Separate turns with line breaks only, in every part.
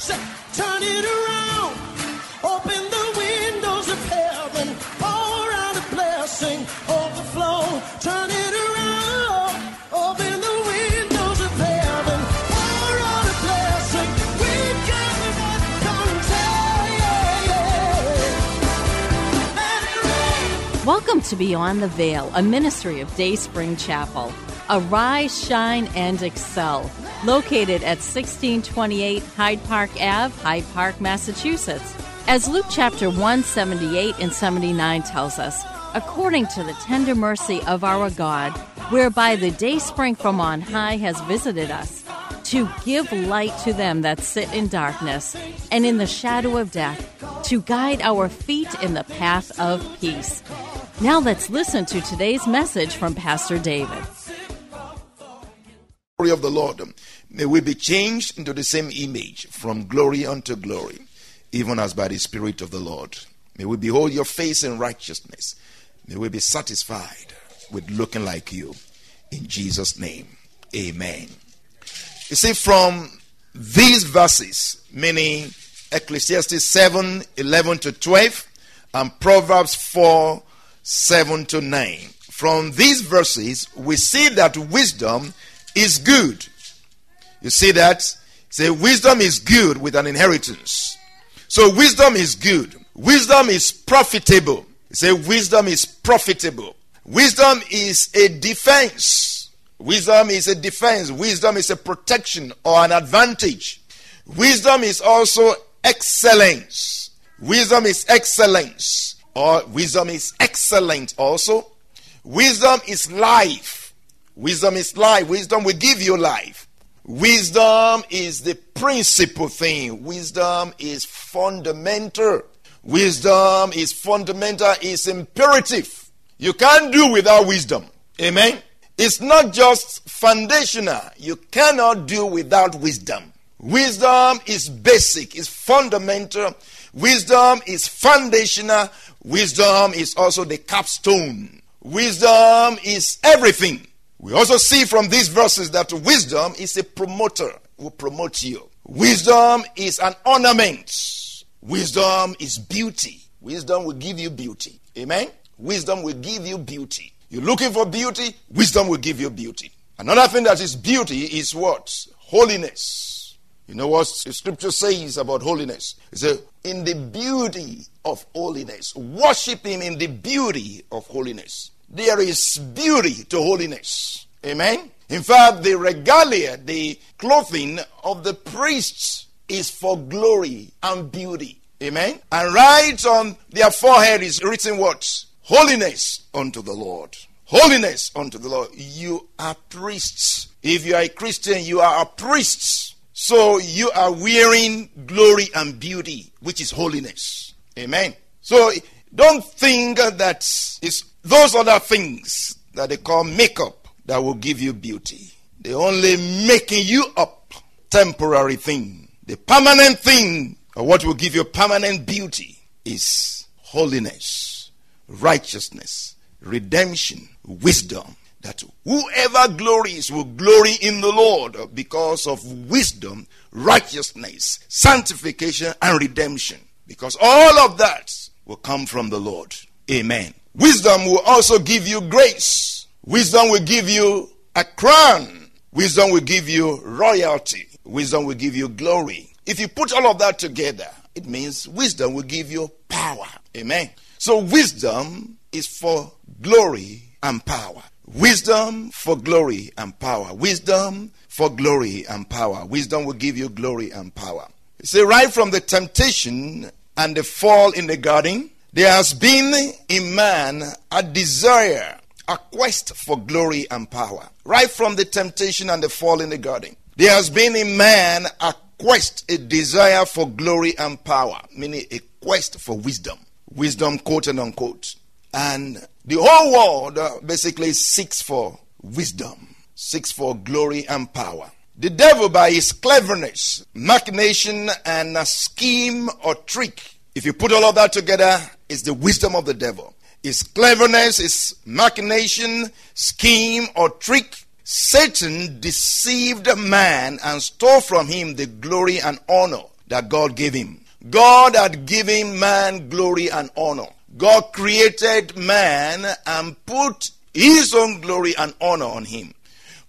Turn it around.
Welcome to Beyond the Veil, a ministry of Day Spring Chapel. Arise, shine, and excel. Located at 1628 Hyde Park Ave, Hyde Park, Massachusetts. As Luke chapter 178 and 79 tells us, according to the tender mercy of our God, whereby the day spring from on high has visited us, to give light to them that sit in darkness and in the shadow of death, to guide our feet in the path of peace. Now let's listen to today's message from Pastor David.
glory of the Lord. May we be changed into the same image from glory unto glory, even as by the Spirit of the Lord. May we behold your face in righteousness. May we be satisfied with looking like you. In Jesus' name, amen. You see, from these verses, meaning Ecclesiastes 7 11 to 12, and Proverbs 4 7 to 9, from these verses, we see that wisdom is good. You see that? Say, wisdom is good with an inheritance. So, wisdom is good. Wisdom is profitable. Say, wisdom is profitable. Wisdom is a defense. Wisdom is a defense. Wisdom is a protection or an advantage. Wisdom is also excellence. Wisdom is excellence. Or wisdom is excellent also. Wisdom is life. Wisdom is life. Wisdom will give you life. Wisdom is the principal thing. Wisdom is fundamental. Wisdom is fundamental, is imperative. You can't do without wisdom. Amen. It's not just foundational. You cannot do without wisdom. Wisdom is basic, is fundamental. Wisdom is foundational. Wisdom is also the capstone. Wisdom is everything. We also see from these verses that wisdom is a promoter, who promotes you. Wisdom is an ornament. Wisdom is beauty. Wisdom will give you beauty. Amen. Wisdom will give you beauty. You're looking for beauty, wisdom will give you beauty. Another thing that is beauty is what? Holiness. You know what scripture says about holiness? It says, in the beauty of holiness. Worship him in the beauty of holiness. There is beauty to holiness. Amen. In fact, the regalia, the clothing of the priests is for glory and beauty. Amen. And right on their forehead is written what? Holiness unto the Lord. Holiness unto the Lord. You are priests. If you are a Christian, you are a priest. So you are wearing glory and beauty, which is holiness. Amen. So don't think that it's those other things that they call makeup that will give you beauty. They're only making you up. Temporary thing. The permanent thing, or what will give you permanent beauty, is holiness, righteousness, redemption, wisdom. That whoever glories will glory in the Lord because of wisdom, righteousness, sanctification, and redemption. Because all of that will come from the Lord. Amen. Wisdom will also give you grace. Wisdom will give you a crown. Wisdom will give you royalty. Wisdom will give you glory. If you put all of that together, it means wisdom will give you power. Amen. So, wisdom is for glory and power. Wisdom for glory and power. Wisdom for glory and power. Wisdom will give you glory and power. See, right from the temptation and the fall in the garden, there has been in man a desire, a quest for glory and power. Right from the temptation and the fall in the garden, there has been in man a quest, a desire for glory and power, meaning a quest for wisdom. Wisdom, quote and unquote. And the whole world uh, basically seeks for wisdom, seeks for glory and power. The devil, by his cleverness, machination, and a scheme or trick, if you put all of that together, is the wisdom of the devil. His cleverness, his machination, scheme, or trick, Satan deceived man and stole from him the glory and honor that God gave him. God had given man glory and honor. God created man and put his own glory and honor on him.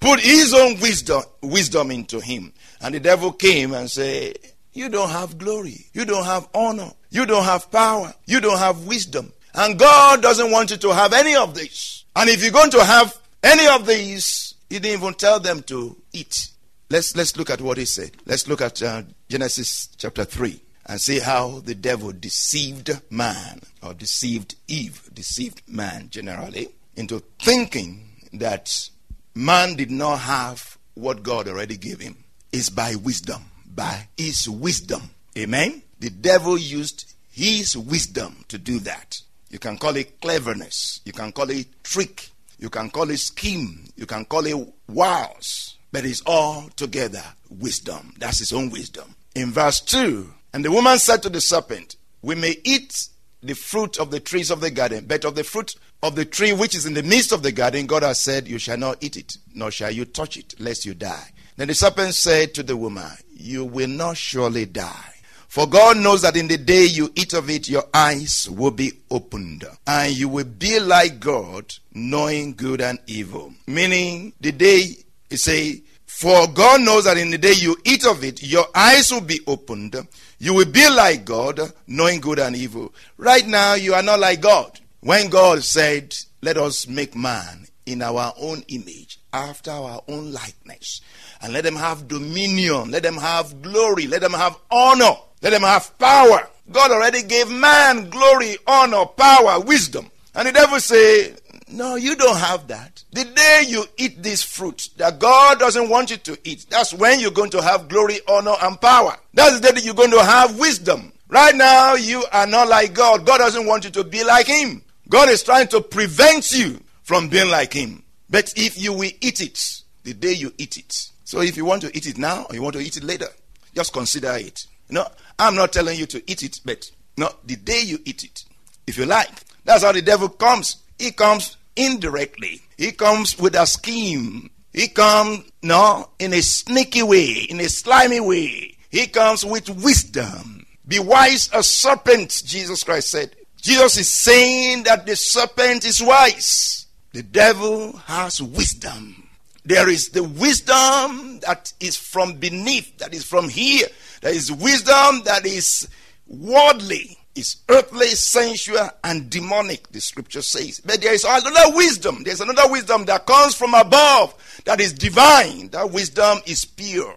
Put his own wisdom wisdom into him. And the devil came and said, You don't have glory. You don't have honor. You don't have power. You don't have wisdom. And God doesn't want you to have any of this. And if you're going to have any of these, He didn't even tell them to eat. Let's, let's look at what He said. Let's look at uh, Genesis chapter 3 and see how the devil deceived man or deceived Eve, deceived man generally, into thinking that man did not have what God already gave him. Is by wisdom, by his wisdom. Amen. The devil used his wisdom to do that. You can call it cleverness. You can call it trick. You can call it scheme. You can call it wiles. But it's all together wisdom. That's his own wisdom. In verse 2, and the woman said to the serpent, We may eat the fruit of the trees of the garden, but of the fruit of the tree which is in the midst of the garden, God has said, You shall not eat it, nor shall you touch it, lest you die. Then the serpent said to the woman, You will not surely die. For God knows that in the day you eat of it, your eyes will be opened, and you will be like God, knowing good and evil. Meaning, the day, he say, for God knows that in the day you eat of it, your eyes will be opened. You will be like God, knowing good and evil. Right now, you are not like God. When God said, Let us make man in our own image, after our own likeness, and let them have dominion, let them have glory, let them have honor. Let them have power. God already gave man glory, honor, power, wisdom. And the devil say, no, you don't have that. The day you eat this fruit that God doesn't want you to eat, that's when you're going to have glory, honor, and power. That's the day that you're going to have wisdom. Right now, you are not like God. God doesn't want you to be like Him. God is trying to prevent you from being like Him. But if you will eat it, the day you eat it. So if you want to eat it now or you want to eat it later, just consider it. You know, I'm not telling you to eat it, but no, the day you eat it, if you like. That's how the devil comes. He comes indirectly. He comes with a scheme. He comes, no, in a sneaky way, in a slimy way. He comes with wisdom. Be wise as serpent, Jesus Christ said. Jesus is saying that the serpent is wise. The devil has wisdom. There is the wisdom that is from beneath, that is from here, there is wisdom that is worldly, is earthly, sensual, and demonic, the scripture says. But there is another wisdom. There's another wisdom that comes from above that is divine. That wisdom is pure.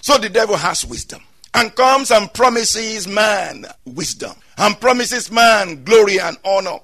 So the devil has wisdom and comes and promises man wisdom and promises man glory and honor,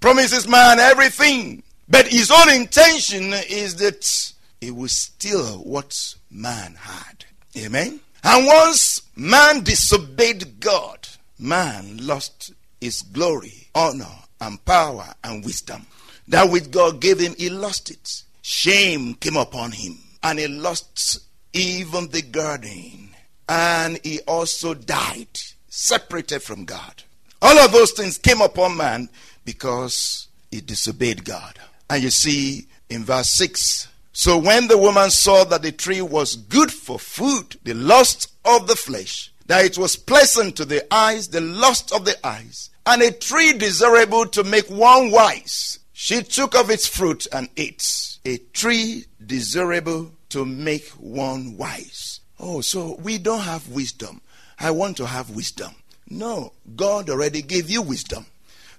promises man everything. But his own intention is that he will steal what man had. Amen. And once man disobeyed God, man lost his glory, honor, and power and wisdom. That which God gave him, he lost it. Shame came upon him, and he lost even the garden. And he also died, separated from God. All of those things came upon man because he disobeyed God. And you see in verse 6 so when the woman saw that the tree was good for food, the lust of the flesh, that it was pleasant to the eyes, the lust of the eyes, and a tree desirable to make one wise, she took of its fruit and ate. A tree desirable to make one wise. Oh, so we don't have wisdom. I want to have wisdom. No, God already gave you wisdom.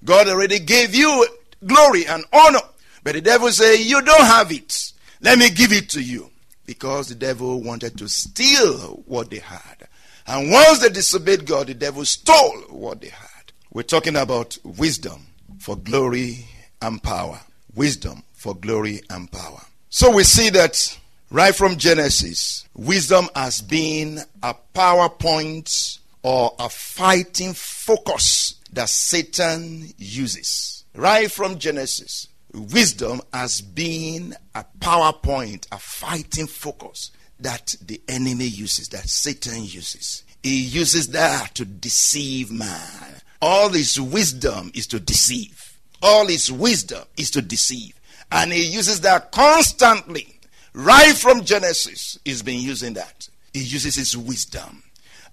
God already gave you glory and honor. But the devil say you don't have it. Let me give it to you. Because the devil wanted to steal what they had. And once they disobeyed God, the devil stole what they had. We're talking about wisdom for glory and power. Wisdom for glory and power. So we see that Right from Genesis, wisdom has been a PowerPoint or a fighting focus that Satan uses. Right from Genesis, wisdom has been a PowerPoint, a fighting focus that the enemy uses, that Satan uses. He uses that to deceive man. All his wisdom is to deceive. All his wisdom is to deceive. And he uses that constantly. Right from Genesis, he's been using that. He uses his wisdom.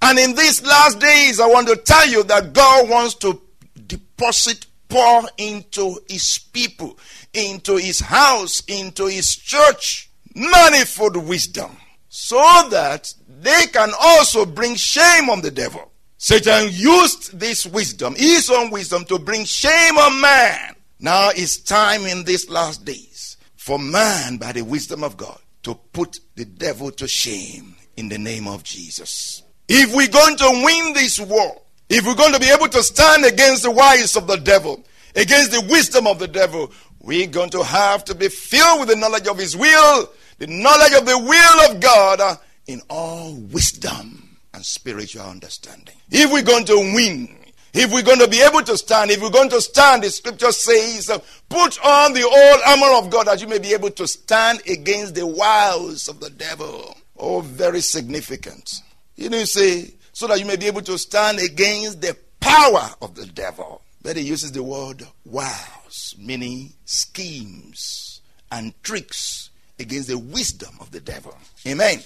And in these last days, I want to tell you that God wants to deposit, pour into his people, into his house, into his church, manifold wisdom, so that they can also bring shame on the devil. Satan used this wisdom, his own wisdom, to bring shame on man. Now it's time in these last days for man, by the wisdom of God, to put the devil to shame in the name of Jesus. If we're going to win this war, if we're going to be able to stand against the wiles of the devil, against the wisdom of the devil, we're going to have to be filled with the knowledge of his will, the knowledge of the will of God uh, in all wisdom and spiritual understanding. If we're going to win, if we're going to be able to stand, if we're going to stand, the scripture says, uh, put on the whole armor of God that you may be able to stand against the wiles of the devil. Oh, very significant. You know, you say, so that you may be able to stand against the power of the devil. But he uses the word wiles, meaning schemes and tricks against the wisdom of the devil. Amen.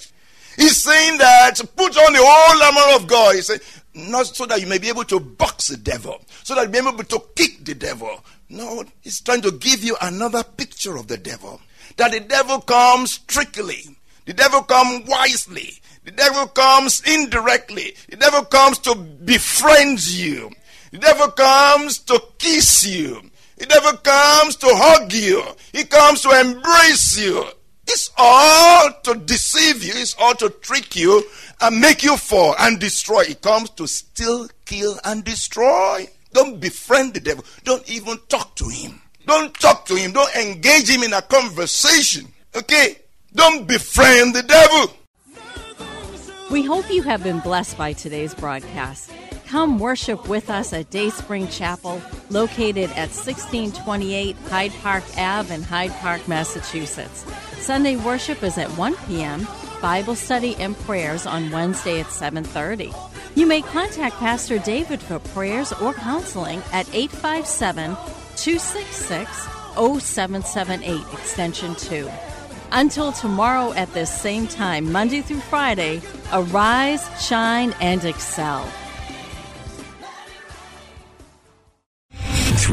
He's saying that put on the whole armor of God. He said, not so that you may be able to box the devil, so that you may be able to kick the devil. No, he's trying to give you another picture of the devil. That the devil comes trickily, the devil comes wisely, the devil comes indirectly, the devil comes to befriend you, the devil comes to kiss you, the devil comes to hug you, he comes to embrace you. It's all to deceive you, it's all to trick you and make you fall and destroy. It comes to steal, kill, and destroy. Don't befriend the devil. Don't even talk to him. Don't talk to him. Don't engage him in a conversation. Okay? Don't befriend the devil.
We hope you have been blessed by today's broadcast. Come worship with us at Dayspring Chapel, located at 1628 Hyde Park Ave in Hyde Park, Massachusetts. Sunday worship is at 1 p.m. Bible study and prayers on Wednesday at 7:30. You may contact Pastor David for prayers or counseling at 857-266-0778 extension 2. Until tomorrow at this same time, Monday through Friday, arise, shine and excel.